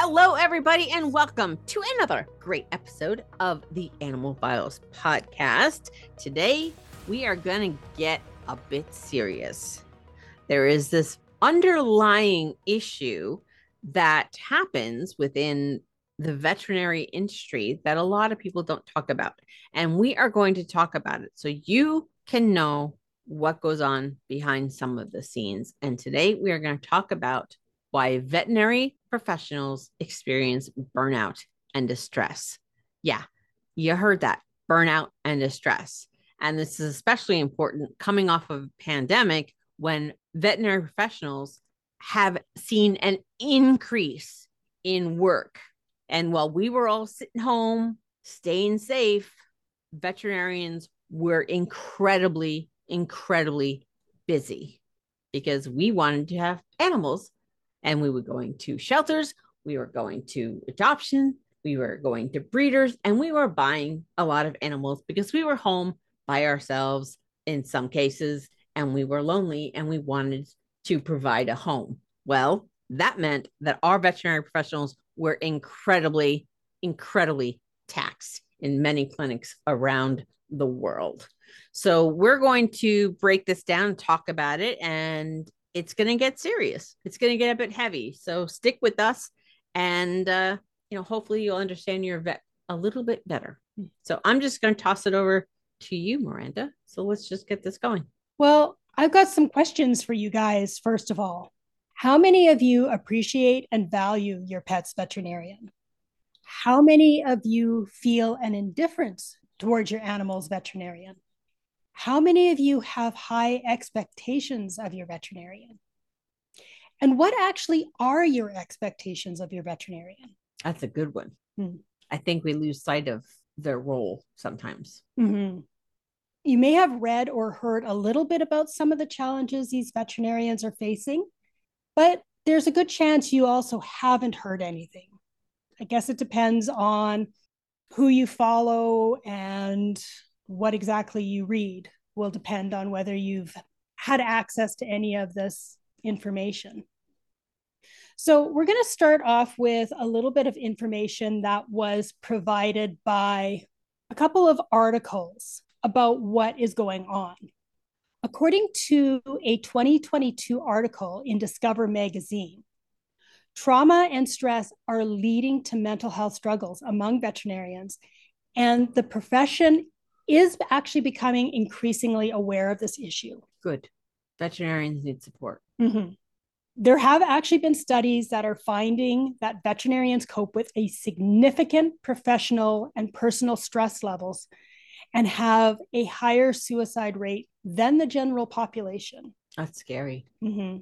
Hello, everybody, and welcome to another great episode of the Animal Files podcast. Today, we are going to get a bit serious. There is this underlying issue that happens within the veterinary industry that a lot of people don't talk about. And we are going to talk about it so you can know what goes on behind some of the scenes. And today, we are going to talk about why veterinary professionals experience burnout and distress. Yeah, you heard that burnout and distress. And this is especially important coming off of a pandemic when veterinary professionals have seen an increase in work. And while we were all sitting home, staying safe, veterinarians were incredibly, incredibly busy because we wanted to have animals and we were going to shelters, we were going to adoption, we were going to breeders, and we were buying a lot of animals because we were home by ourselves in some cases, and we were lonely and we wanted to provide a home. Well, that meant that our veterinary professionals were incredibly, incredibly taxed in many clinics around the world. So, we're going to break this down, talk about it, and it's going to get serious. It's going to get a bit heavy. So stick with us and uh, you know, hopefully you'll understand your vet a little bit better. So I'm just going to toss it over to you, Miranda. So let's just get this going. Well, I've got some questions for you guys first of all. How many of you appreciate and value your pet's veterinarian? How many of you feel an indifference towards your animal's veterinarian? How many of you have high expectations of your veterinarian? And what actually are your expectations of your veterinarian? That's a good one. Mm. I think we lose sight of their role sometimes. Mm-hmm. You may have read or heard a little bit about some of the challenges these veterinarians are facing, but there's a good chance you also haven't heard anything. I guess it depends on who you follow and what exactly you read will depend on whether you've had access to any of this information. So, we're going to start off with a little bit of information that was provided by a couple of articles about what is going on. According to a 2022 article in Discover magazine, trauma and stress are leading to mental health struggles among veterinarians, and the profession is actually becoming increasingly aware of this issue. Good. Veterinarians need support. Mm-hmm. There have actually been studies that are finding that veterinarians cope with a significant professional and personal stress levels and have a higher suicide rate than the general population. That's scary. Mm-hmm.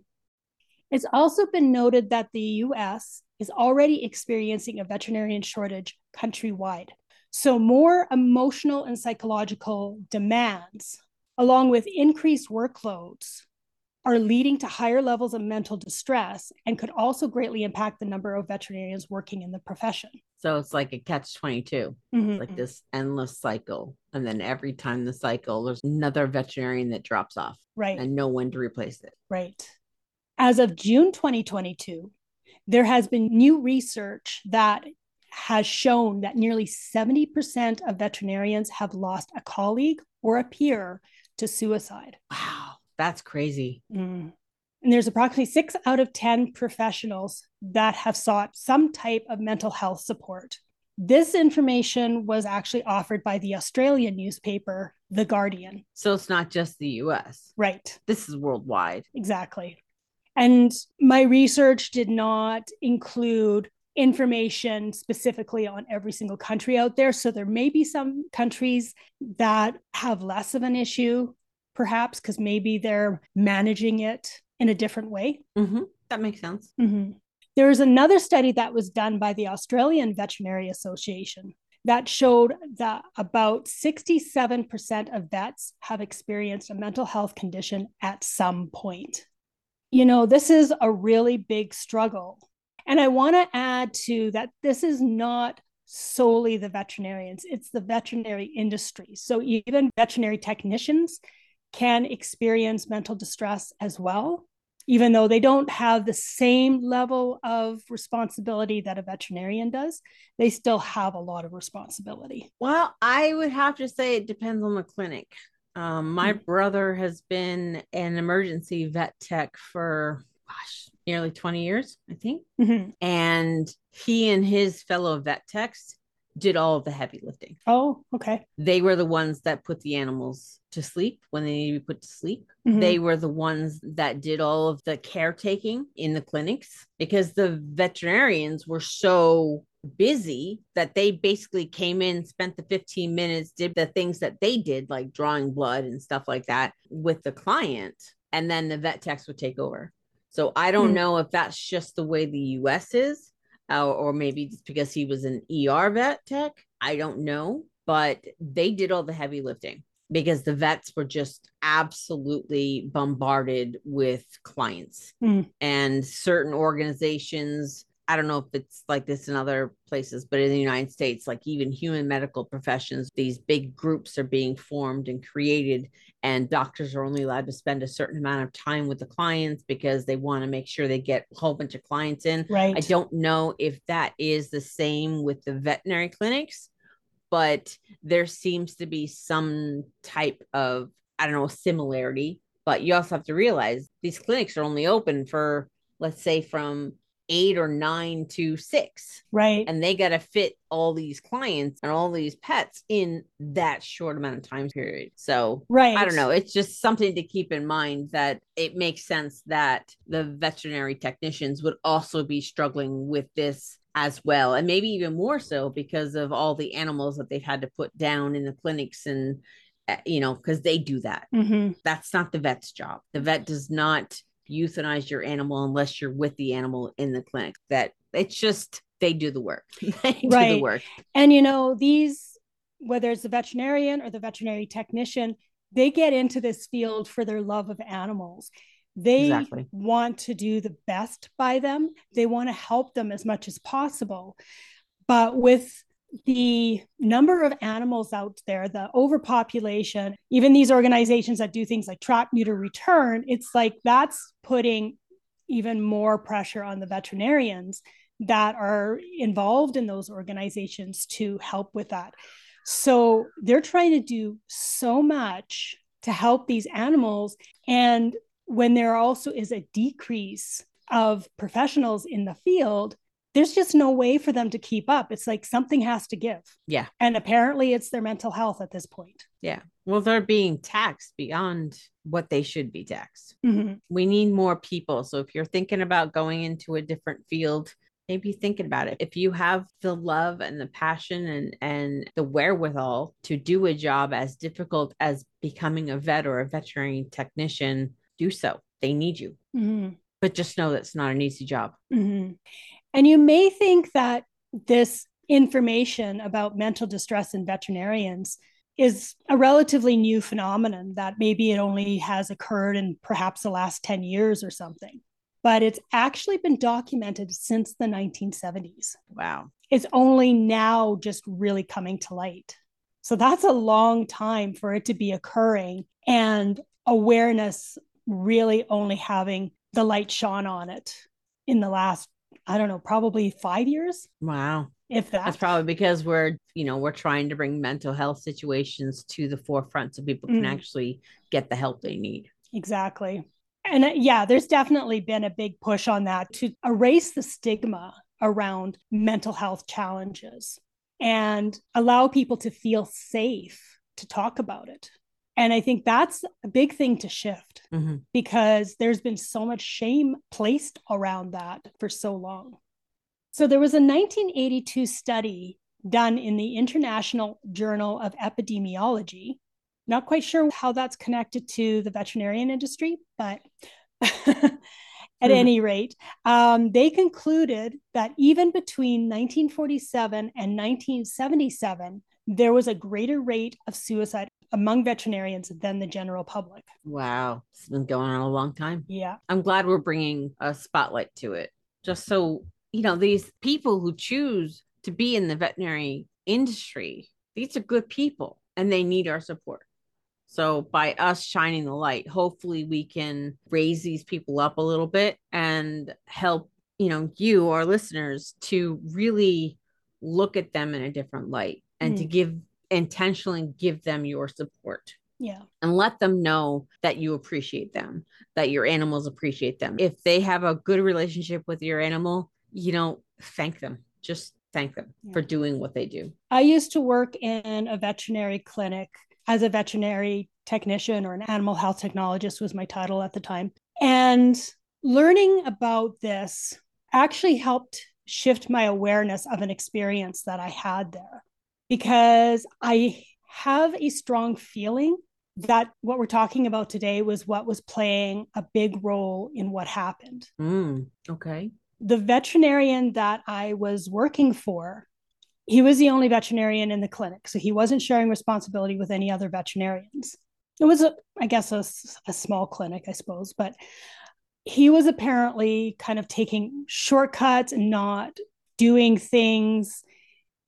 It's also been noted that the US is already experiencing a veterinarian shortage countrywide. So, more emotional and psychological demands, along with increased workloads, are leading to higher levels of mental distress and could also greatly impact the number of veterinarians working in the profession. So it's like a catch 22, mm-hmm. like this endless cycle. And then every time the cycle, there's another veterinarian that drops off. Right. And no one to replace it. Right. As of June 2022, there has been new research that has shown that nearly 70% of veterinarians have lost a colleague or a peer to suicide. Wow, that's crazy. Mm. And there's approximately six out of 10 professionals that have sought some type of mental health support. This information was actually offered by the Australian newspaper, The Guardian. So it's not just the US. Right. This is worldwide. Exactly. And my research did not include information specifically on every single country out there. So there may be some countries that have less of an issue, perhaps because maybe they're managing it in a different way. Mm-hmm. That makes sense. Mm-hmm. There's another study that was done by the Australian Veterinary Association that showed that about 67% of vets have experienced a mental health condition at some point. You know, this is a really big struggle. And I want to add to that this is not solely the veterinarians, it's the veterinary industry. So even veterinary technicians can experience mental distress as well even though they don't have the same level of responsibility that a veterinarian does, they still have a lot of responsibility. Well, I would have to say it depends on the clinic. Um, my mm-hmm. brother has been an emergency vet tech for, gosh, nearly 20 years, I think. Mm-hmm. And he and his fellow vet techs did all of the heavy lifting. Oh, okay. They were the ones that put the animals to sleep when they needed to be put to sleep. Mm-hmm. They were the ones that did all of the caretaking in the clinics because the veterinarians were so busy that they basically came in, spent the 15 minutes, did the things that they did, like drawing blood and stuff like that with the client. And then the vet techs would take over. So I don't mm-hmm. know if that's just the way the US is uh, or maybe just because he was an ER vet tech. I don't know, but they did all the heavy lifting because the vets were just absolutely bombarded with clients mm. and certain organizations I don't know if it's like this in other places, but in the United States, like even human medical professions, these big groups are being formed and created, and doctors are only allowed to spend a certain amount of time with the clients because they want to make sure they get a whole bunch of clients in. Right. I don't know if that is the same with the veterinary clinics, but there seems to be some type of, I don't know, similarity. But you also have to realize these clinics are only open for, let's say, from eight or nine to six. Right. And they got to fit all these clients and all these pets in that short amount of time period. So, right. I don't know. It's just something to keep in mind that it makes sense that the veterinary technicians would also be struggling with this as well. And maybe even more so because of all the animals that they've had to put down in the clinics and eh, you know, because they do that. Mm-hmm. That's not the vet's job. The vet does not euthanize your animal unless you're with the animal in the clinic. That it's just they do the work. they right. do the work. And you know, these whether it's the veterinarian or the veterinary technician, they get into this field for their love of animals. They exactly. want to do the best by them. They want to help them as much as possible. But with the number of animals out there, the overpopulation, even these organizations that do things like trap, neuter, return, it's like that's putting even more pressure on the veterinarians that are involved in those organizations to help with that. So they're trying to do so much to help these animals. And when there also is a decrease of professionals in the field, there's just no way for them to keep up. It's like something has to give. Yeah. And apparently it's their mental health at this point. Yeah. Well, they're being taxed beyond what they should be taxed. Mm-hmm. We need more people. So if you're thinking about going into a different field, maybe thinking about it. If you have the love and the passion and and the wherewithal to do a job as difficult as becoming a vet or a veterinary technician, do so. They need you. Mm-hmm. But just know that's not an easy job. Mm-hmm. And you may think that this information about mental distress in veterinarians is a relatively new phenomenon that maybe it only has occurred in perhaps the last 10 years or something. But it's actually been documented since the 1970s. Wow. It's only now just really coming to light. So that's a long time for it to be occurring and awareness really only having the light shone on it in the last I don't know, probably five years. Wow. If that. That's probably because we're, you know, we're trying to bring mental health situations to the forefront so people can mm. actually get the help they need. Exactly. And uh, yeah, there's definitely been a big push on that to erase the stigma around mental health challenges and allow people to feel safe to talk about it. And I think that's a big thing to shift mm-hmm. because there's been so much shame placed around that for so long. So there was a 1982 study done in the International Journal of Epidemiology. Not quite sure how that's connected to the veterinarian industry, but at mm-hmm. any rate, um, they concluded that even between 1947 and 1977, there was a greater rate of suicide among veterinarians than the general public. Wow. It's been going on a long time. Yeah. I'm glad we're bringing a spotlight to it just so, you know, these people who choose to be in the veterinary industry, these are good people and they need our support. So by us shining the light, hopefully we can raise these people up a little bit and help, you know, you our listeners to really look at them in a different light and mm. to give intentionally give them your support. Yeah. And let them know that you appreciate them, that your animals appreciate them. If they have a good relationship with your animal, you know, thank them. Just thank them yeah. for doing what they do. I used to work in a veterinary clinic as a veterinary technician or an animal health technologist was my title at the time. And learning about this actually helped shift my awareness of an experience that I had there because I have a strong feeling that what we're talking about today was what was playing a big role in what happened. Mm, okay. The veterinarian that I was working for, he was the only veterinarian in the clinic. So he wasn't sharing responsibility with any other veterinarians. It was, a, I guess, a, a small clinic, I suppose, but he was apparently kind of taking shortcuts and not doing things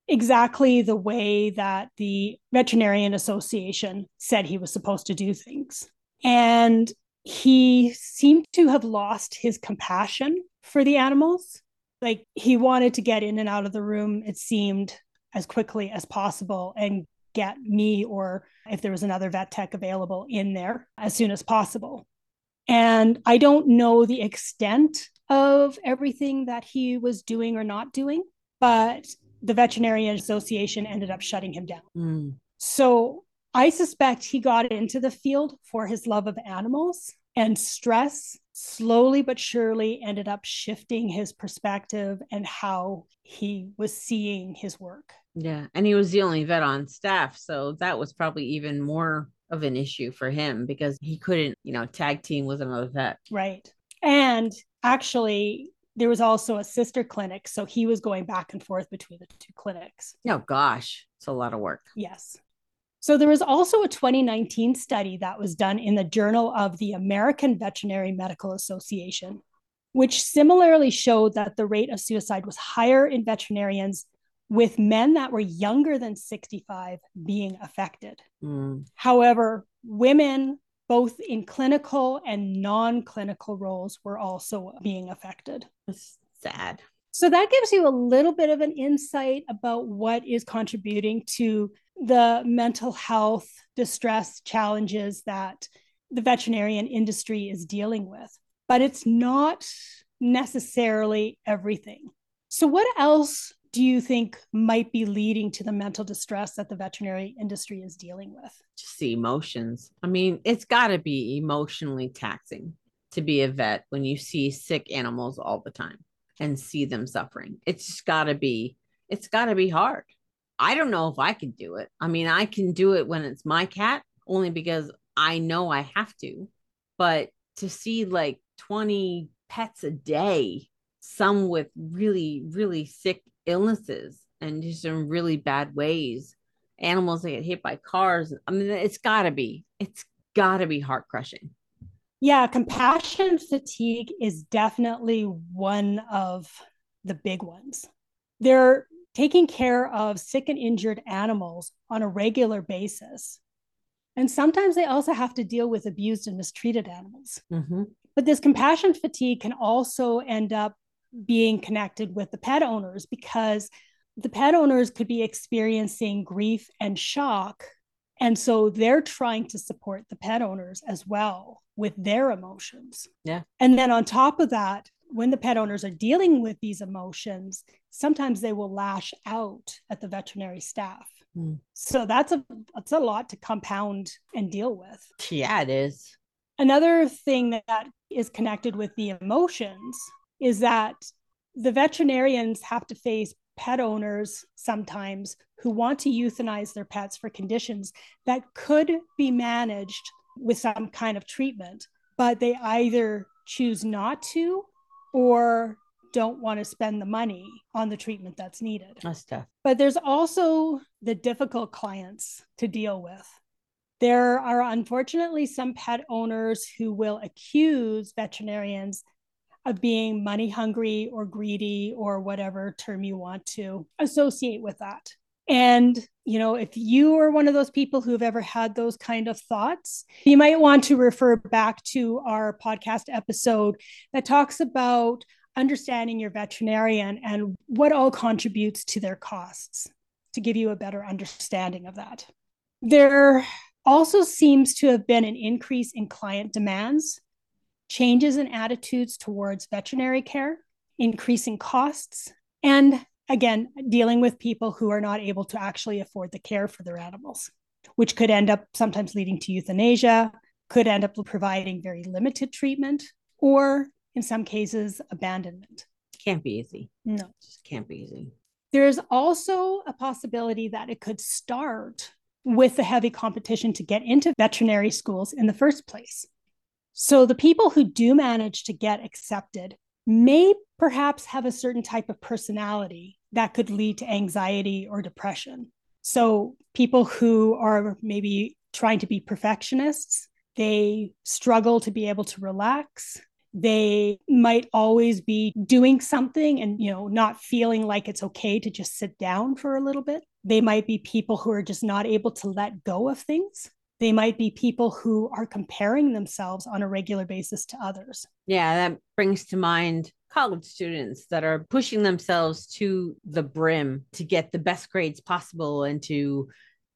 exactly the way that the Veterinarian Association said he was supposed to do things. And he seemed to have lost his compassion for the animals. Like he wanted to get in and out of the room, it seemed, as quickly as possible and get me or if there was another vet tech available in there as soon as possible. And I don't know the extent of everything that he was doing or not doing, but the Veterinarian Association ended up shutting him down. Mm. So I suspect he got into the field for his love of animals and stress slowly but surely ended up shifting his perspective and how he was seeing his work. Yeah. And he was the only vet on staff. So that was probably even more of an issue for him because he couldn't, you know, tag team with another vet. Right. And actually, there was also a sister clinic. So he was going back and forth between the two clinics. Oh, gosh. It's a lot of work. Yes. So there was also a 2019 study that was done in the Journal of the American Veterinary Medical Association, which similarly showed that the rate of suicide was higher in veterinarians with men that were younger than 65 being affected. Mm. However, women both in clinical and non clinical roles were also being affected. It's sad. So that gives you a little bit of an insight about what is contributing to the mental health distress challenges that the veterinarian industry is dealing with. But it's not necessarily everything. So, what else do you think might be leading to the mental distress that the veterinary industry is dealing with? Just the emotions. I mean, it's got to be emotionally taxing to be a vet when you see sick animals all the time and see them suffering. It's got to be, it's got to be hard. I don't know if I could do it. I mean, I can do it when it's my cat only because I know I have to. But to see like 20 pets a day, some with really, really sick illnesses and just in really bad ways. Animals that get hit by cars. I mean, it's got to be, it's got to be heart crushing. Yeah, compassion fatigue is definitely one of the big ones. They're taking care of sick and injured animals on a regular basis. And sometimes they also have to deal with abused and mistreated animals. Mm-hmm. But this compassion fatigue can also end up being connected with the pet owners because the pet owners could be experiencing grief and shock. And so they're trying to support the pet owners as well with their emotions. Yeah. And then on top of that, when the pet owners are dealing with these emotions, sometimes they will lash out at the veterinary staff. Mm. So that's a that's a lot to compound and deal with. Yeah, it is. Another thing that is connected with the emotions is that the veterinarians have to face pet owners sometimes who want to euthanize their pets for conditions that could be managed with some kind of treatment, but they either choose not to or don't want to spend the money on the treatment that's needed. That's tough. But there's also the difficult clients to deal with. There are unfortunately some pet owners who will accuse veterinarians of being money hungry or greedy or whatever term you want to associate with that. And, you know, if you are one of those people who've ever had those kind of thoughts, you might want to refer back to our podcast episode that talks about understanding your veterinarian and what all contributes to their costs to give you a better understanding of that. There also seems to have been an increase in client demands, changes in attitudes towards veterinary care, increasing costs, and again, dealing with people who are not able to actually afford the care for their animals, which could end up sometimes leading to euthanasia, could end up providing very limited treatment, or in some cases, abandonment. Can't be easy. No. It just can't be easy. There's also a possibility that it could start with the heavy competition to get into veterinary schools in the first place. So the people who do manage to get accepted may perhaps have a certain type of personality that could lead to anxiety or depression. So people who are maybe trying to be perfectionists, they struggle to be able to relax. They might always be doing something and you know not feeling like it's okay to just sit down for a little bit. They might be people who are just not able to let go of things they might be people who are comparing themselves on a regular basis to others yeah that brings to mind college students that are pushing themselves to the brim to get the best grades possible and to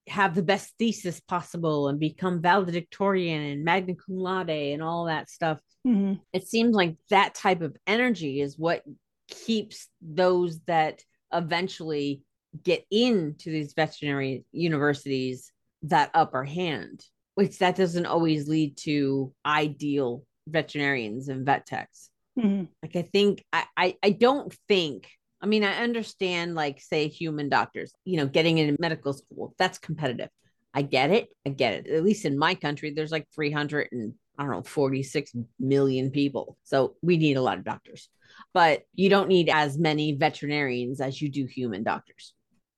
have the best thesis possible and become valedictorian and magna cum laude and all that stuff Mm-hmm. It seems like that type of energy is what keeps those that eventually get into these veterinary universities that upper hand, which that doesn't always lead to ideal veterinarians and vet techs. Mm-hmm. Like I think I, I I don't think I mean I understand like say human doctors, you know, getting into medical school, that's competitive. I get it. I get it. At least in my country, there's like 300 and I don't know, 46 million people. So we need a lot of doctors, but you don't need as many veterinarians as you do human doctors.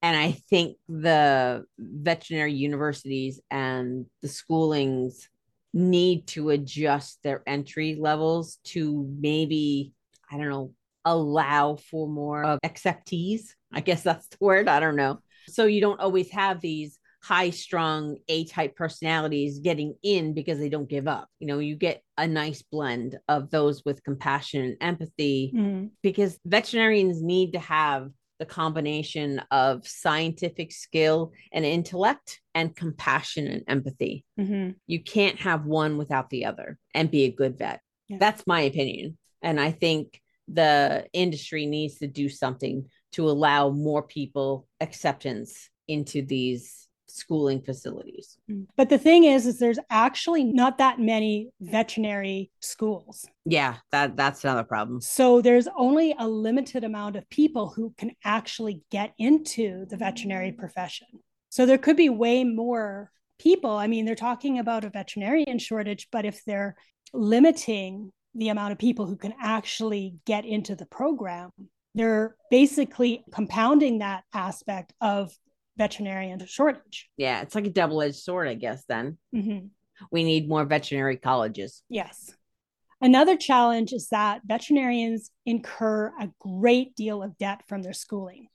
And I think the veterinary universities and the schoolings need to adjust their entry levels to maybe, I don't know, allow for more of acceptees. I guess that's the word. I don't know. So you don't always have these high strung A type personalities getting in because they don't give up. You know, you get a nice blend of those with compassion and empathy mm. because veterinarians need to have the combination of scientific skill and intellect and compassion and empathy. Mm-hmm. You can't have one without the other and be a good vet. Yeah. That's my opinion. And I think the industry needs to do something to allow more people acceptance into these schooling facilities. Mm. But the thing is is there's actually not that many veterinary schools. Yeah, that that's another problem. So there's only a limited amount of people who can actually get into the veterinary profession. So there could be way more people. I mean, they're talking about a veterinarian shortage, but if they're limiting the amount of people who can actually get into the program, they're basically compounding that aspect of veterinarian shortage. Yeah, it's like a double edged sword, I guess, then. Mm-hmm. We need more veterinary colleges. Yes. Another challenge is that veterinarians incur a great deal of debt from their schooling.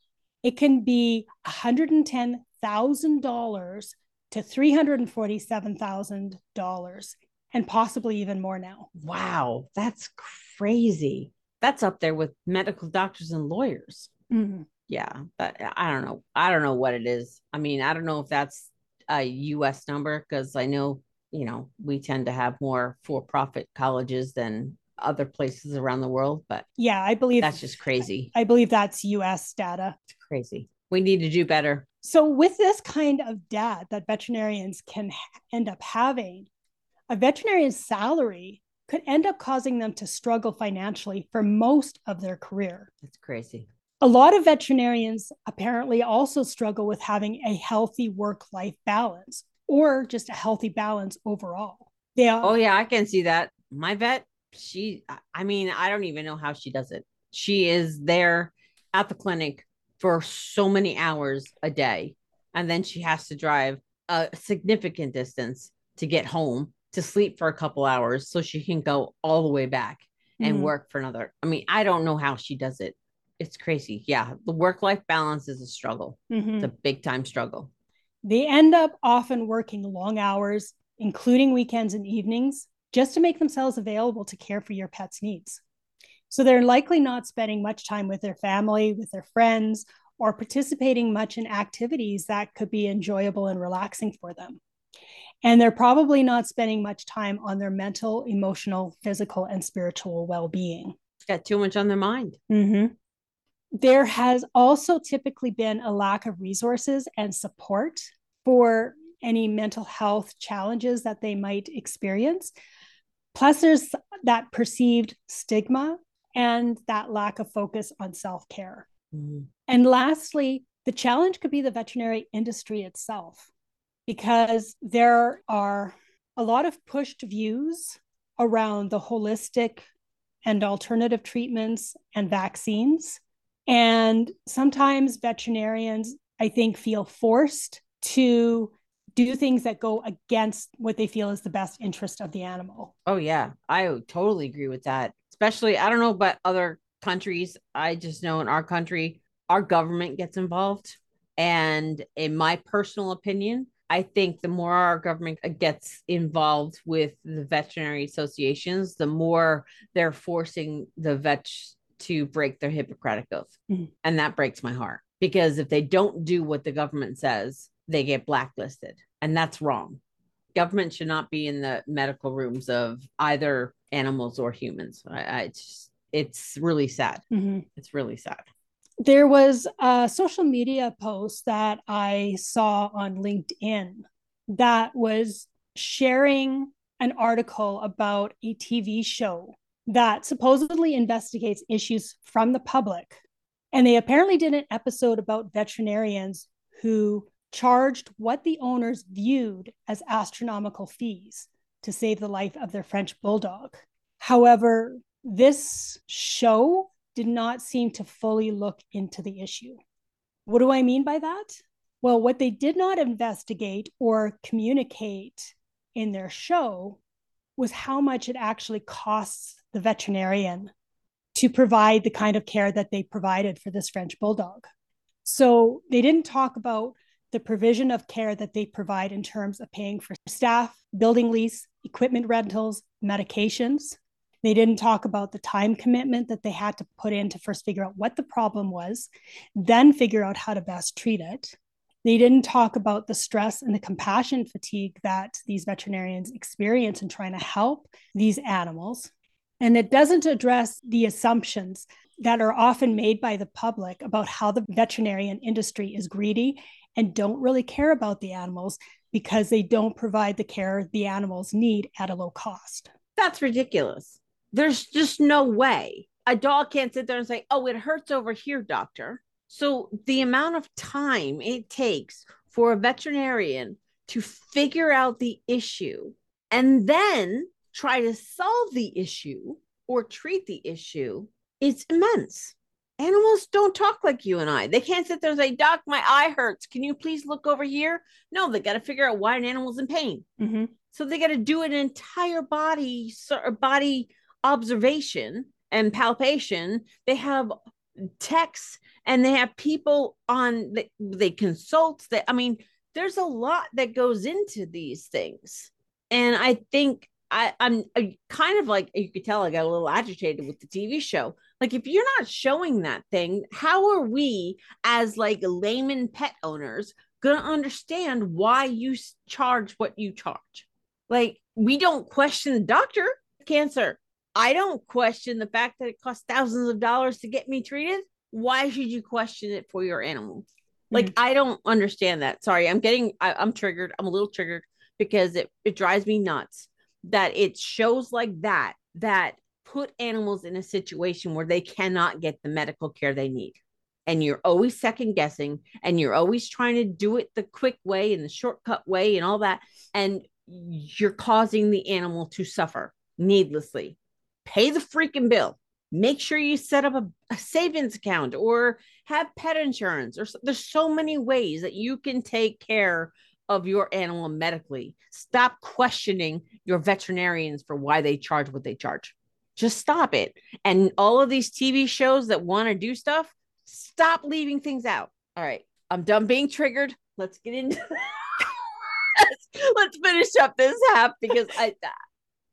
It can be $110,000 to $347,000 and possibly even more now. Wow, that's crazy. That's up there with medical doctors and lawyers. Mm-hmm yeah but i don't know. I don't know what it is. I mean i don't know if that's a us number because i know you know we tend to have more for-profit colleges than other places around the world but yeah i believe that's just crazy. I believe that's us data. It's crazy. We need to do better. So with this kind of debt that veterinarians can end up having a veterinarian's salary could end up causing them to struggle financially for most of their career. That's crazy a lot of veterinarians apparently also struggle with having a healthy work life balance or just a healthy balance overall. Yeah. Oh, yeah, I can see that. My vet, she I mean, I don't even know how she does it. She is there at the clinic for so many hours a day and then she has to drive a significant distance to get home to sleep for a couple hours so she can go all the way back and Mhm. work for another. I mean, I don't know how she does it. It's crazy. Yeah, the work life balance is a struggle. Mhm. It's a big time struggle. They end up often working long hours, including weekends and evenings, just to make themselves available to care for your pet's needs. So they're likely not spending much time with their family, with their friends, or participating much in activities that could be enjoyable and relaxing for them. And they're probably not spending much time on their mental, emotional, physical, and spiritual well being. Got too much on their mind. Mm-hmm. There has also typically been a lack of resources and support for any mental health challenges that they might experience. Plus, there's that perceived stigma and that lack of focus on self care. Mhm. And lastly, the challenge could be the veterinary industry itself, because there are a lot of pushed views around the holistic and alternative treatments and vaccines. And sometimes veterinarians, I think, feel forced to do things that go against what they feel is the best interest of the animal. Oh yeah, I totally agree with that. Especially, I don't know about other countries. I just know in our country, our government gets involved. And in my personal opinion, I think the more our government uh, gets involved with the veterinary associations, the more they're forcing the vets to break their Hippocratic oath. Mhm. And that breaks my heart because if they don't do what the government says, they get blacklisted. And that's wrong government should not be in the medical rooms of either animals or humans. I, I it's just, it's really sad. Mhm. It's really sad. There was a social media post that I saw on LinkedIn that was sharing an article about a TV show that supposedly investigates issues from the public. And they apparently did an episode about veterinarians who charged what the owners viewed as astronomical fees to save the life of their French bulldog. However, this show did not seem to fully look into the issue. What do I mean by that? Well, what they did not investigate or communicate in their show was how much it actually costs the veterinarian to provide the kind of care that they provided for this French bulldog. So they didn't talk about the provision of care that they provide in terms of paying for staff, building lease, equipment rentals, medications. They didn't talk about the time commitment that they had to put in to first figure out what the problem was, then figure out how to best treat it. They didn't talk about the stress and the compassion fatigue that these veterinarians experience in trying to help these animals. And it doesn't address the assumptions that are often made by the public about how the veterinarian industry is greedy and don't really care about the animals because they don't provide the care the animals need at a low cost. That's ridiculous. There's just no way a dog can't sit there and say, "Oh, it hurts over here, doctor." So the amount of time it takes for a veterinarian to figure out the issue and then try to solve the issue or treat the issue is immense. Animals don't talk like you and I. They can't sit there and say, Doc, my eye hurts. Can you please look over here? No, they got to figure out why an animal's in pain. Mm-hmm. So they got to do an entire body body observation and palpation. They have texts and they have people on they, they consult that I mean there's a lot that goes into these things. And I think I, I'm I kind of like you could tell I got a little agitated with the TV show. Like if you're not showing that thing, how are we as like layman pet owners gonna understand why you charge what you charge? Like we don't question the doctor cancer. I don't question the fact that it costs thousands of dollars to get me treated. Why should you question it for your animal? Like mm-hmm. I don't understand that. Sorry, I'm getting I, I'm triggered. I'm a little triggered because it it drives me nuts that it shows like that that put animals in a situation where they cannot get the medical care they need. And you're always second guessing and you're always trying to do it the quick way and the shortcut way and all that. And you're causing the animal to suffer needlessly. Pay the freaking bill. Make sure you set up a, a savings account or have pet insurance. Or there's so many ways that you can take care of your animal medically. Stop questioning your veterinarians for why they charge what they charge. Just stop it. And all of these TV shows that want to do stuff, stop leaving things out. All right, I'm done being triggered. Let's get into let's, let's finish up this half because I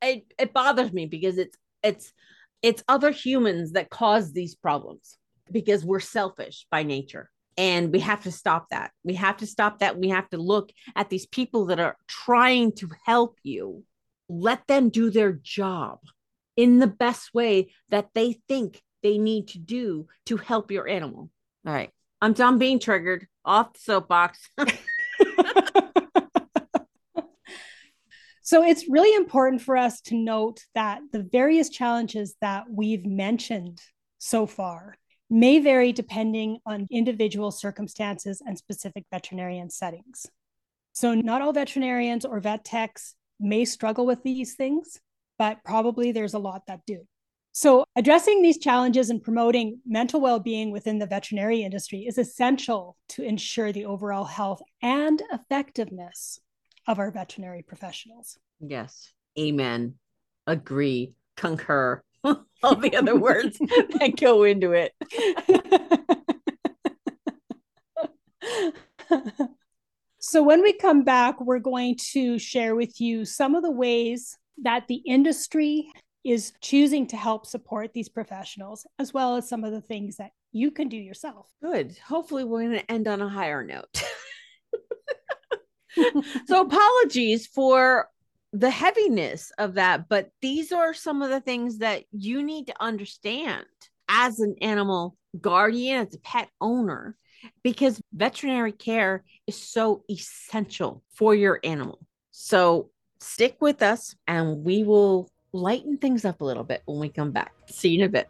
it, it bothers me because it's it's it's other humans that cause these problems because we're selfish by nature and we have to stop that. We have to stop that. We have to look at these people that are trying to help you. Let them do their job in the best way that they think they need to do to help your animal. All right. I'm done being triggered off the soapbox. so it's really important for us to note that the various challenges that we've mentioned so far may vary depending on individual circumstances and specific veterinarian settings. So, not all veterinarians or vet techs may struggle with these things, but probably there's a lot that do. So, addressing these challenges and promoting mental well being within the veterinary industry is essential to ensure the overall health and effectiveness of our veterinary professionals. Yes. Amen. Agree. Concur. all the other words that go into it. so, when we come back, we're going to share with you some of the ways that the industry is choosing to help support these professionals, as well as some of the things that you can do yourself. Good. Hopefully, we're going to end on a higher note. so, apologies for the heaviness of that. But these are some of the things that you need to understand as an animal guardian, as a pet owner, because veterinary care is so essential for your animal. So stick with us and we will lighten things up a little bit when we come back. See you in a bit.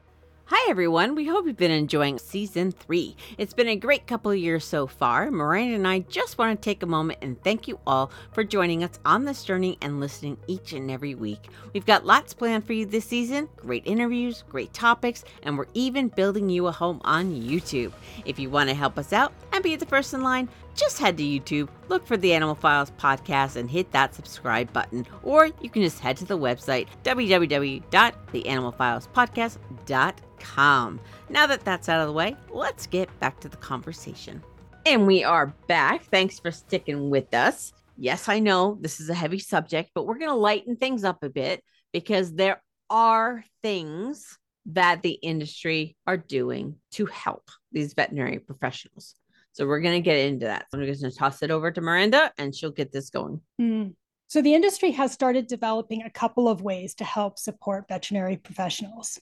Hi, everyone. We hope you've been enjoying season three. It's been a great couple of years so far. Miranda and I just want to take a moment and thank you all for joining us on this journey and listening each and every week. We've got lots planned for you this season great interviews, great topics, and we're even building you a home on YouTube. If you want to help us out and be the first in line, just head to YouTube, look for the Animal Files podcast, and hit that subscribe button. Or you can just head to the website www.theanimalfilespodcast.com. Now that that's out of the way, let's get back to the conversation. And we are back. Thanks for sticking with us. Yes, I know this is a heavy subject, but we're going to lighten things up a bit because there are things that the industry are doing to help these veterinary professionals. So we're going to get into that. So I'm just going to toss it over to Miranda and she'll get this going. Mm. So the industry has started developing a couple of ways to help support veterinary professionals.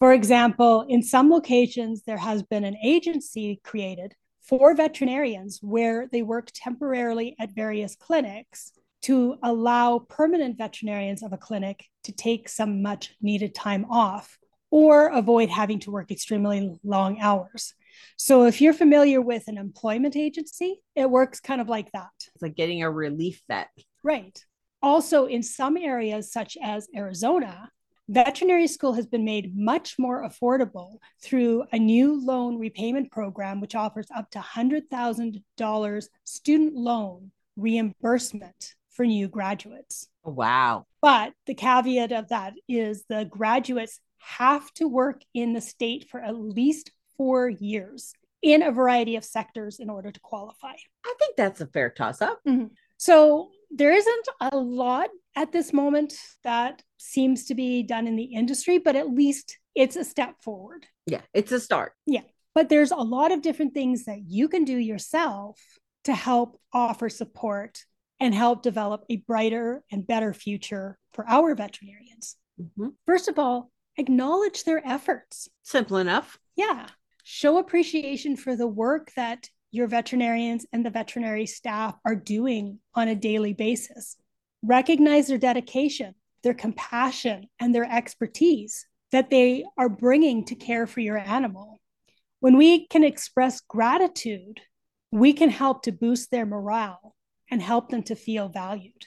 For example, in some locations, there has been an agency created for veterinarians where they work temporarily at various clinics to allow permanent veterinarians of a clinic to take some much needed time off or avoid having to work extremely long hours. So if you're familiar with an employment agency, it works kind of like that. It's like getting a relief vet. Right. Also, in some areas, such as Arizona, veterinary school has been made much more affordable through a new loan repayment program, which offers up to $100,000 student loan reimbursement for new graduates. Oh, wow. But the caveat of that is the graduates have to work in the state for at least four years in a variety of sectors in order to qualify. I think that's a fair toss up. Mm-hmm. So there isn't a lot at this moment that seems to be done in the industry, but at least it's a step forward. Yeah, it's a start. Yeah. But there's a lot of different things that you can do yourself to help offer support and help develop a brighter and better future for our veterinarians. Mm-hmm. First of all, acknowledge their efforts. Simple enough. Yeah show appreciation for the work that your veterinarians and the veterinary staff are doing on a daily basis. Recognize their dedication, their compassion, and their expertise that they are bringing to care for your animal. When we can express gratitude, we can help to boost their morale and help them to feel valued.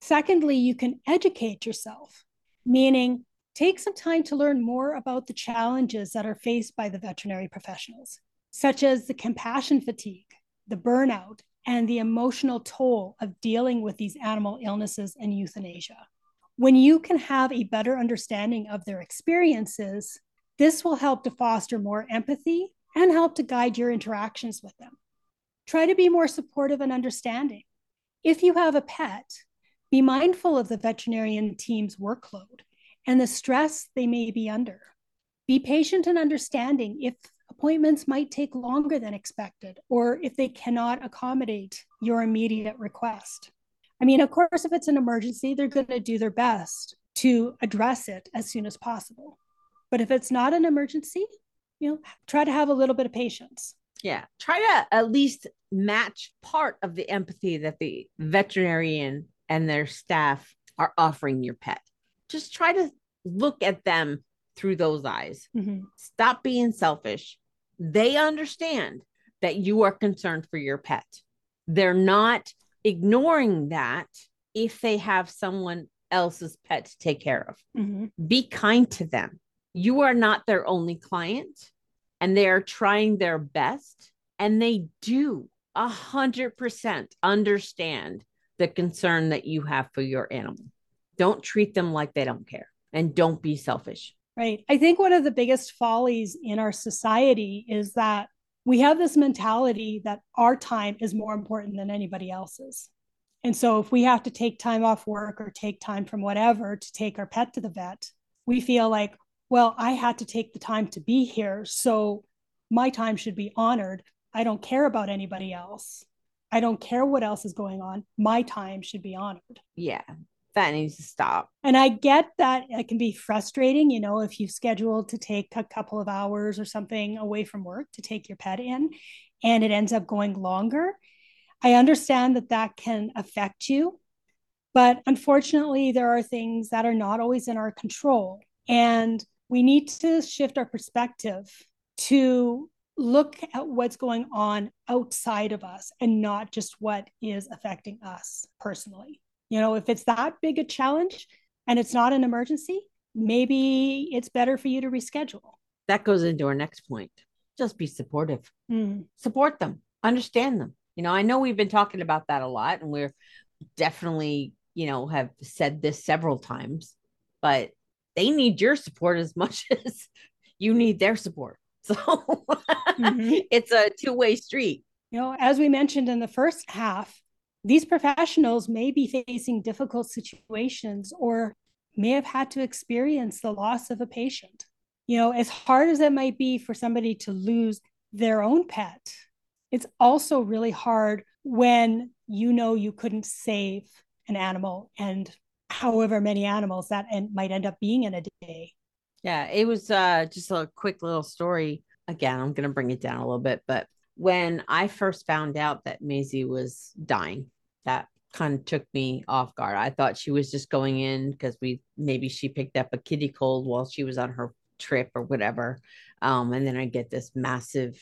Secondly, you can educate yourself, meaning Take some time to learn more about the challenges that are faced by the veterinary professionals, such as the compassion fatigue, the burnout, and the emotional toll of dealing with these animal illnesses and euthanasia. When you can have a better understanding of their experiences, this will help to foster more empathy and help to guide your interactions with them. Try to be more supportive and understanding. If you have a pet, be mindful of the veterinarian team's workload and the stress they may be under. Be patient and understanding if appointments might take longer than expected or if they cannot accommodate your immediate request. I mean, of course, if it's an emergency, they're going to do their best to address it as soon as possible. But if it's not an emergency, you know, try to have a little bit of patience. Yeah. Try to at least match part of the empathy that the veterinarian and their staff are offering your pet. Just try to look at them through those eyes. Mm-hmm. Stop being selfish. They understand that you are concerned for your pet. They're not ignoring that if they have someone else's pet to take care of. Mm-hmm. Be kind to them. You are not their only client, and they are trying their best, and they do a hundred percent understand the concern that you have for your animal. Don't treat them like they don't care, and don't be selfish. Right. I think one of the biggest follies in our society is that we have this mentality that our time is more important than anybody else's. And so if we have to take time off work or take time from whatever to take our pet to the vet, we feel like, well, I had to take the time to be here. So my time should be honored. I don't care about anybody else. I don't care what else is going on. My time should be honored. Yeah that needs to stop. And I get that it can be frustrating, you know, if you've scheduled to take a couple of hours or something away from work to take your pet in and it ends up going longer. I understand that that can affect you. But unfortunately, there are things that are not always in our control. And we need to shift our perspective to look at what's going on outside of us and not just what is affecting us personally. You know, if it's that big a challenge and it's not an emergency, maybe it's better for you to reschedule. That goes into our next point. Just be supportive. Mm. Support them, understand them. You know, I know we've been talking about that a lot and we're definitely, you know, have said this several times, but they need your support as much as you need their support. So mm-hmm. it's a two way street. You know, as we mentioned in the first half, these professionals may be facing difficult situations or may have had to experience the loss of a patient. You know, as hard as it might be for somebody to lose their own pet, it's also really hard when you know you couldn't save an animal and however many animals that might end up being in a day. Yeah, it was uh, just a quick little story. Again, I'm going to bring it down a little bit, but when I first found out that Maisie was dying, that kind of took me off guard. I thought she was just going in because we maybe she picked up a kitty cold while she was on her trip or whatever. Um, and then I get this massive,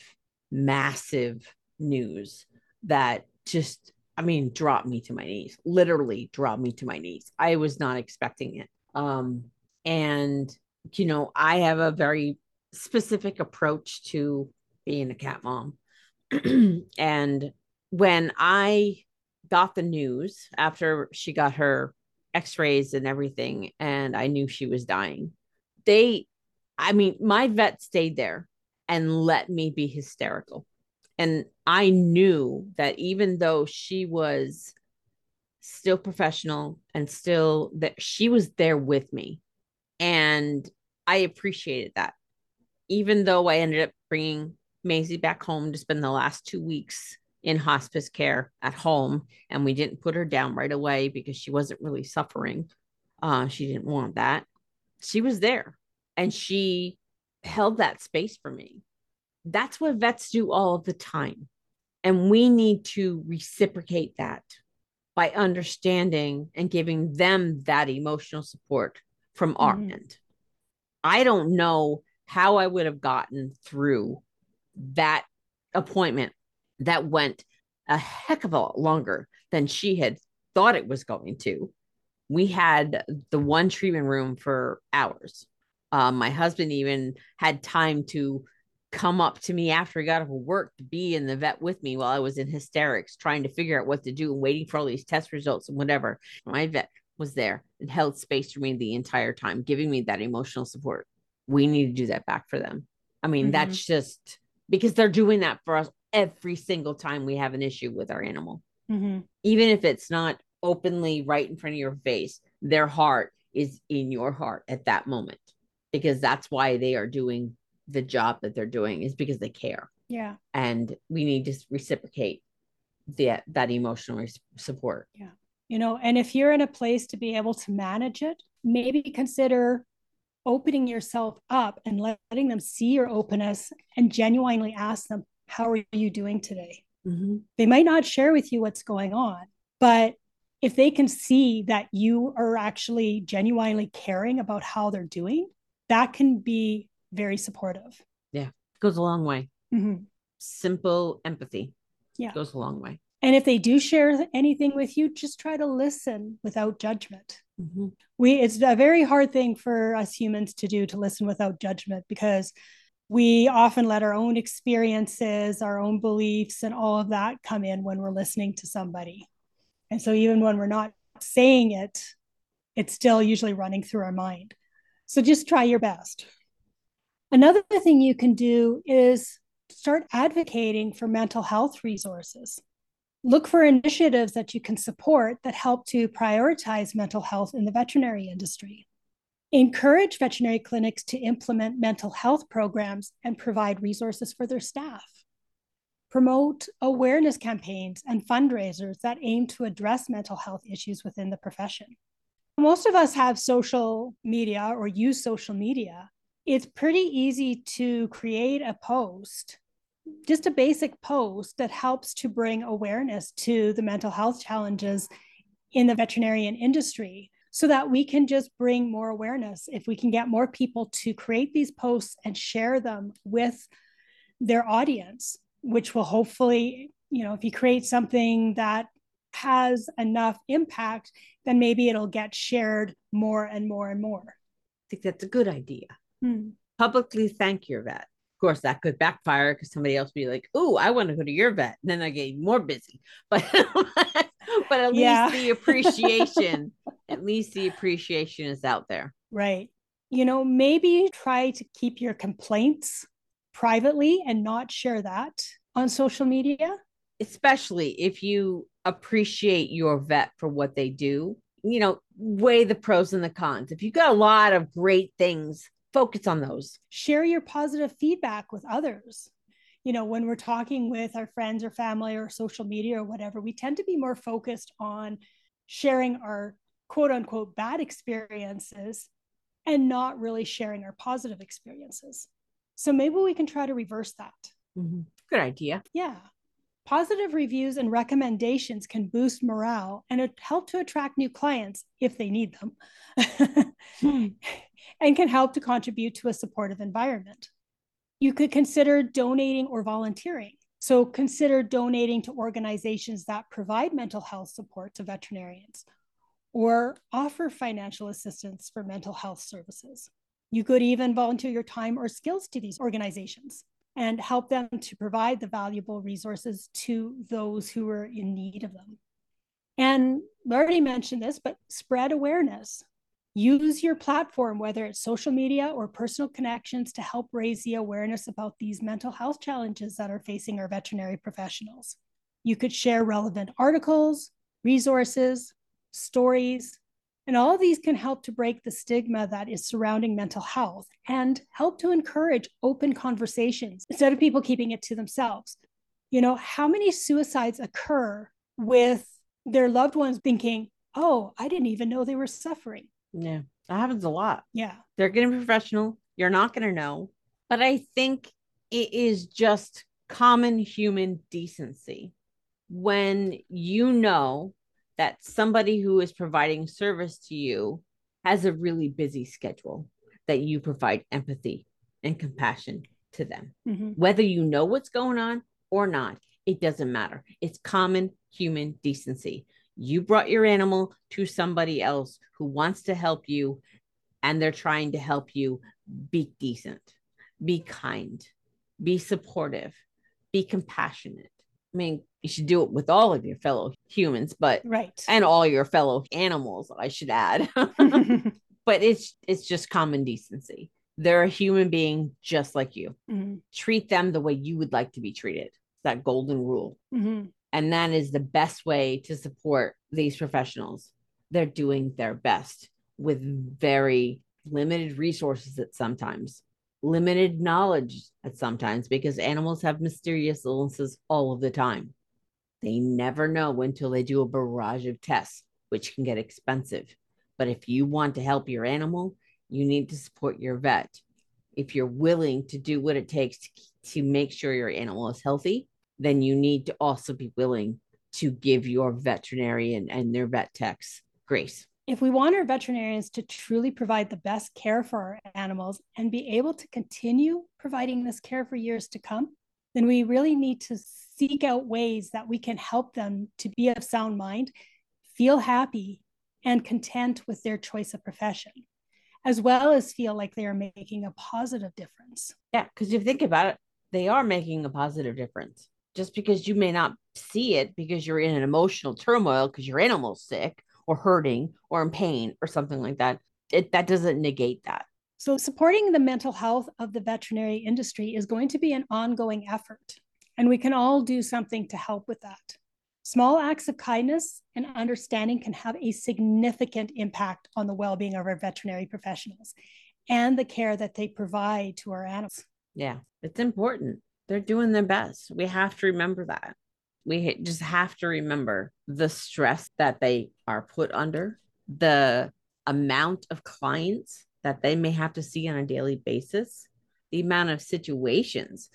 massive news that just, I mean, dropped me to my knees, literally dropped me to my knees. I was not expecting it. Um, and, you know, I have a very specific approach to being a cat mom. and when I got the news after she got her x-rays and everything and I knew she was dying. They I mean, my vet stayed there and let me be hysterical. And I knew that even though she was still professional and still that she was there with me and I appreciated that. Even though I ended up bringing Maisie back home to spend the last 2 weeks in hospice care at home and we didn't put her down right away because she wasn't really suffering. Uh, she didn't want that. She was there and she held that space for me. That's what vets do all the time and we need to reciprocate that by understanding and giving them that emotional support from our mm-hmm. end. I don't know how i would have gotten through that appointment that went a heck of a lot longer than she had thought it was going to we had the one treatment room for hours. Um, my husband even had time to come up to me after he got off of work to be in the vet with me while I was in hysterics, trying to figure out what to do and waiting for all these test results and whatever. My vet was there and held space for me the entire time, giving me that emotional support. We need to do that back for them. I mean, mm-hmm. that's just because they're doing that for us every single time we have an issue with our animal. Mm-hmm. Even if it's not openly right in front of your face, their heart is in your heart at that moment because that's why they are doing the job that they're doing is because they care. Yeah. And we need to reciprocate that that emotional support. Yeah. You know, and if you're in a place to be able to manage it, maybe consider opening yourself up and letting them see your openness and genuinely ask them, How are you doing today? Mm-hmm. They might not share with you what's going on, but if they can see that you are actually genuinely caring about how they're doing, that can be very supportive. Yeah, goes a long way. Mm-hmm. Simple empathy. Yeah, goes a long way. And if they do share anything with you, just try to listen without judgment. Mm-hmm. We it's a very hard thing for us humans to do to listen without judgment because we often let our own experiences, our own beliefs, and all of that come in when we're listening to somebody. And so even when we're not saying it, it's still usually running through our mind. So just try your best. Another thing you can do is start advocating for mental health resources. Look for initiatives that you can support that help to prioritize mental health in the veterinary industry. Encourage veterinary clinics to implement mental health programs and provide resources for their staff. Promote awareness campaigns and fundraisers that aim to address mental health issues within the profession. Most of us have social media or use social media, it's pretty easy to create a post, just a basic post that helps to bring awareness to the mental health challenges in the veterinarian industry so that we can just bring more awareness. If we can get more people to create these posts and share them with their audience, which will hopefully, you know, if you create something that has enough impact, then maybe it'll get shared more and more and more. I think that's a good idea. Hmm. Publicly thank your vet. Of course, that could backfire because somebody else be like, "Oh, I want to go to your vet," and then I get more busy. But but at yeah. least the appreciation, at least the appreciation is out there. Right. You know, maybe try to keep your complaints privately and not share that on social media. Especially if you appreciate your vet for what they do, you know, weigh the pros and the cons. If you've got a lot of great things focus on those. Share your positive feedback with others. You know, when we're talking with our friends or family or social media or whatever, we tend to be more focused on sharing our quote unquote bad experiences and not really sharing our positive experiences. So maybe we can try to reverse that. Mm-hmm. Good idea. Yeah. Positive reviews and recommendations can boost morale and help to attract new clients if they need them. and can help to contribute to a supportive environment. You could consider donating or volunteering. So consider donating to organizations that provide mental health support to veterinarians or offer financial assistance for mental health services. You could even volunteer your time or skills to these organizations and help them to provide the valuable resources to those who are in need of them. And I already mentioned this, but spread awareness. Use your platform, whether it's social media or personal connections, to help raise the awareness about these mental health challenges that are facing our veterinary professionals. You could share relevant articles, resources, stories, and all of these can help to break the stigma that is surrounding mental health and help to encourage open conversations instead of people keeping it to themselves. You know, how many suicides occur with their loved ones thinking, oh, I didn't even know they were suffering? Yeah, that happens a lot. Yeah. They're getting professional. You're not going to know. But I think it is just common human decency when you know that somebody who is providing service to you has a really busy schedule, that you provide empathy and compassion to them. Mm-hmm. Whether you know what's going on or not, it doesn't matter. It's common human decency You brought your animal to somebody else who wants to help you and they're trying to help you be decent, be kind, be supportive, be compassionate. I mean, you should do it with all of your fellow humans, but right. And all your fellow animals, I should add. but it's it's just common decency. They're a human being just like you. Mm-hmm. Treat them the way you would like to be treated. That golden rule. Mm-hmm. And that is the best way to support these professionals. They're doing their best with very limited resources at sometimes, limited knowledge at sometimes, because animals have mysterious illnesses all of the time. They never know until they do a barrage of tests, which can get expensive. But if you want to help your animal, you need to support your vet. If you're willing to do what it takes to, to make sure your animal is healthy, then you need to also be willing to give your veterinarian and their vet techs grace. If we want our veterinarians to truly provide the best care for our animals and be able to continue providing this care for years to come, then we really need to seek out ways that we can help them to be of sound mind, feel happy, and content with their choice of profession, as well as feel like they are making a positive difference. Yeah, because if you think about it, they are making a positive difference. Just because you may not see it because you're in an emotional turmoil because your animal's sick or hurting or in pain or something like that, it, that doesn't negate that. So, supporting the mental health of the veterinary industry is going to be an ongoing effort, and we can all do something to help with that. Small acts of kindness and understanding can have a significant impact on the well being of our veterinary professionals and the care that they provide to our animals. Yeah, it's important. They're doing their best. We have to remember that. We just have to remember the stress that they are put under, the amount of clients that they may have to see on a daily basis, the amount of situations.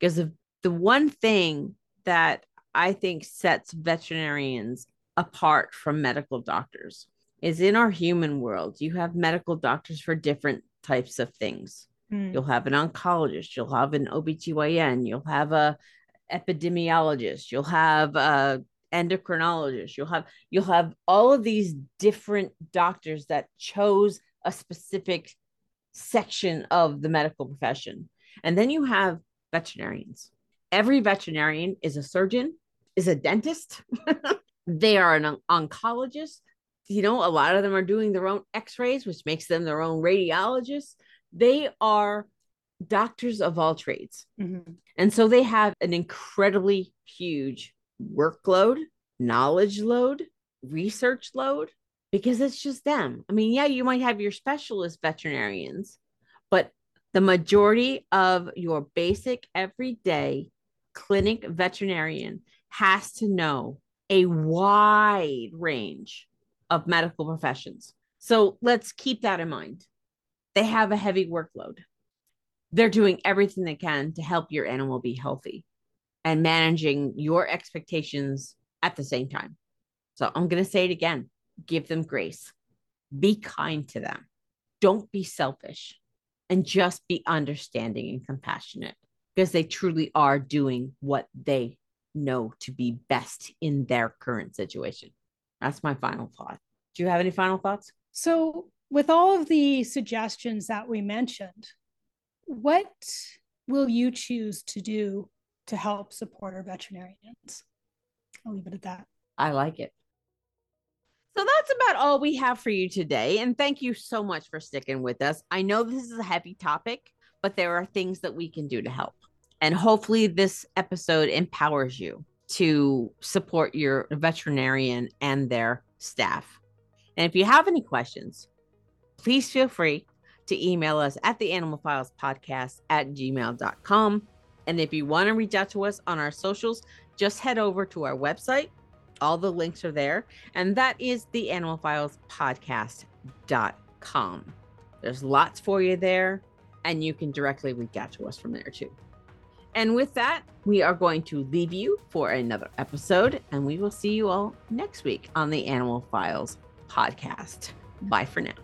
Because of the one thing that I think sets veterinarians apart from medical doctors is in our human world, you have medical doctors for different types of things. Mm. You'll have an oncologist, you'll have an OBGYN, you'll have a epidemiologist, you'll have a endocrinologist, you'll have you'll have all of these different doctors that chose a specific section of the medical profession. And then you have veterinarians. Every veterinarian is a surgeon, is a dentist. they are an oncologist. You know, a lot of them are doing their own x rays, which makes them their own radiologists. They are doctors of all trades. Mm-hmm. And so they have an incredibly huge workload, knowledge load, research load, because it's just them. I mean, yeah, you might have your specialist veterinarians, but the majority of your basic everyday clinic veterinarian has to know a wide range of medical professions. So let's keep that in mind. They have a heavy workload. They're doing everything they can to help your animal be healthy and managing your expectations at the same time. So I'm going to say it again give them grace, be kind to them, don't be selfish, and just be understanding and compassionate because they truly are doing what they know to be best in their current situation. That's my final thought. Do you have any final thoughts? So, with all of the suggestions that we mentioned, what will you choose to do to help support our veterinarians? I'll leave it at that. I like it. So that's about all we have for you today. And thank you so much for sticking with us. I know this is a heavy topic, but there are things that we can do to help. And hopefully, this episode empowers you to support your veterinarian and their staff. And if you have any questions, please feel free to email us at the animal files podcast at gmail.com. And if you want to reach out to us on our socials, just head over to our website. All the links are there. And that is the animal files podcast.com. There's lots for you there. And you can directly reach out to us from there too. And with that, we are going to leave you for another episode, and we will see you all next week on the Animal Files podcast. Bye for now.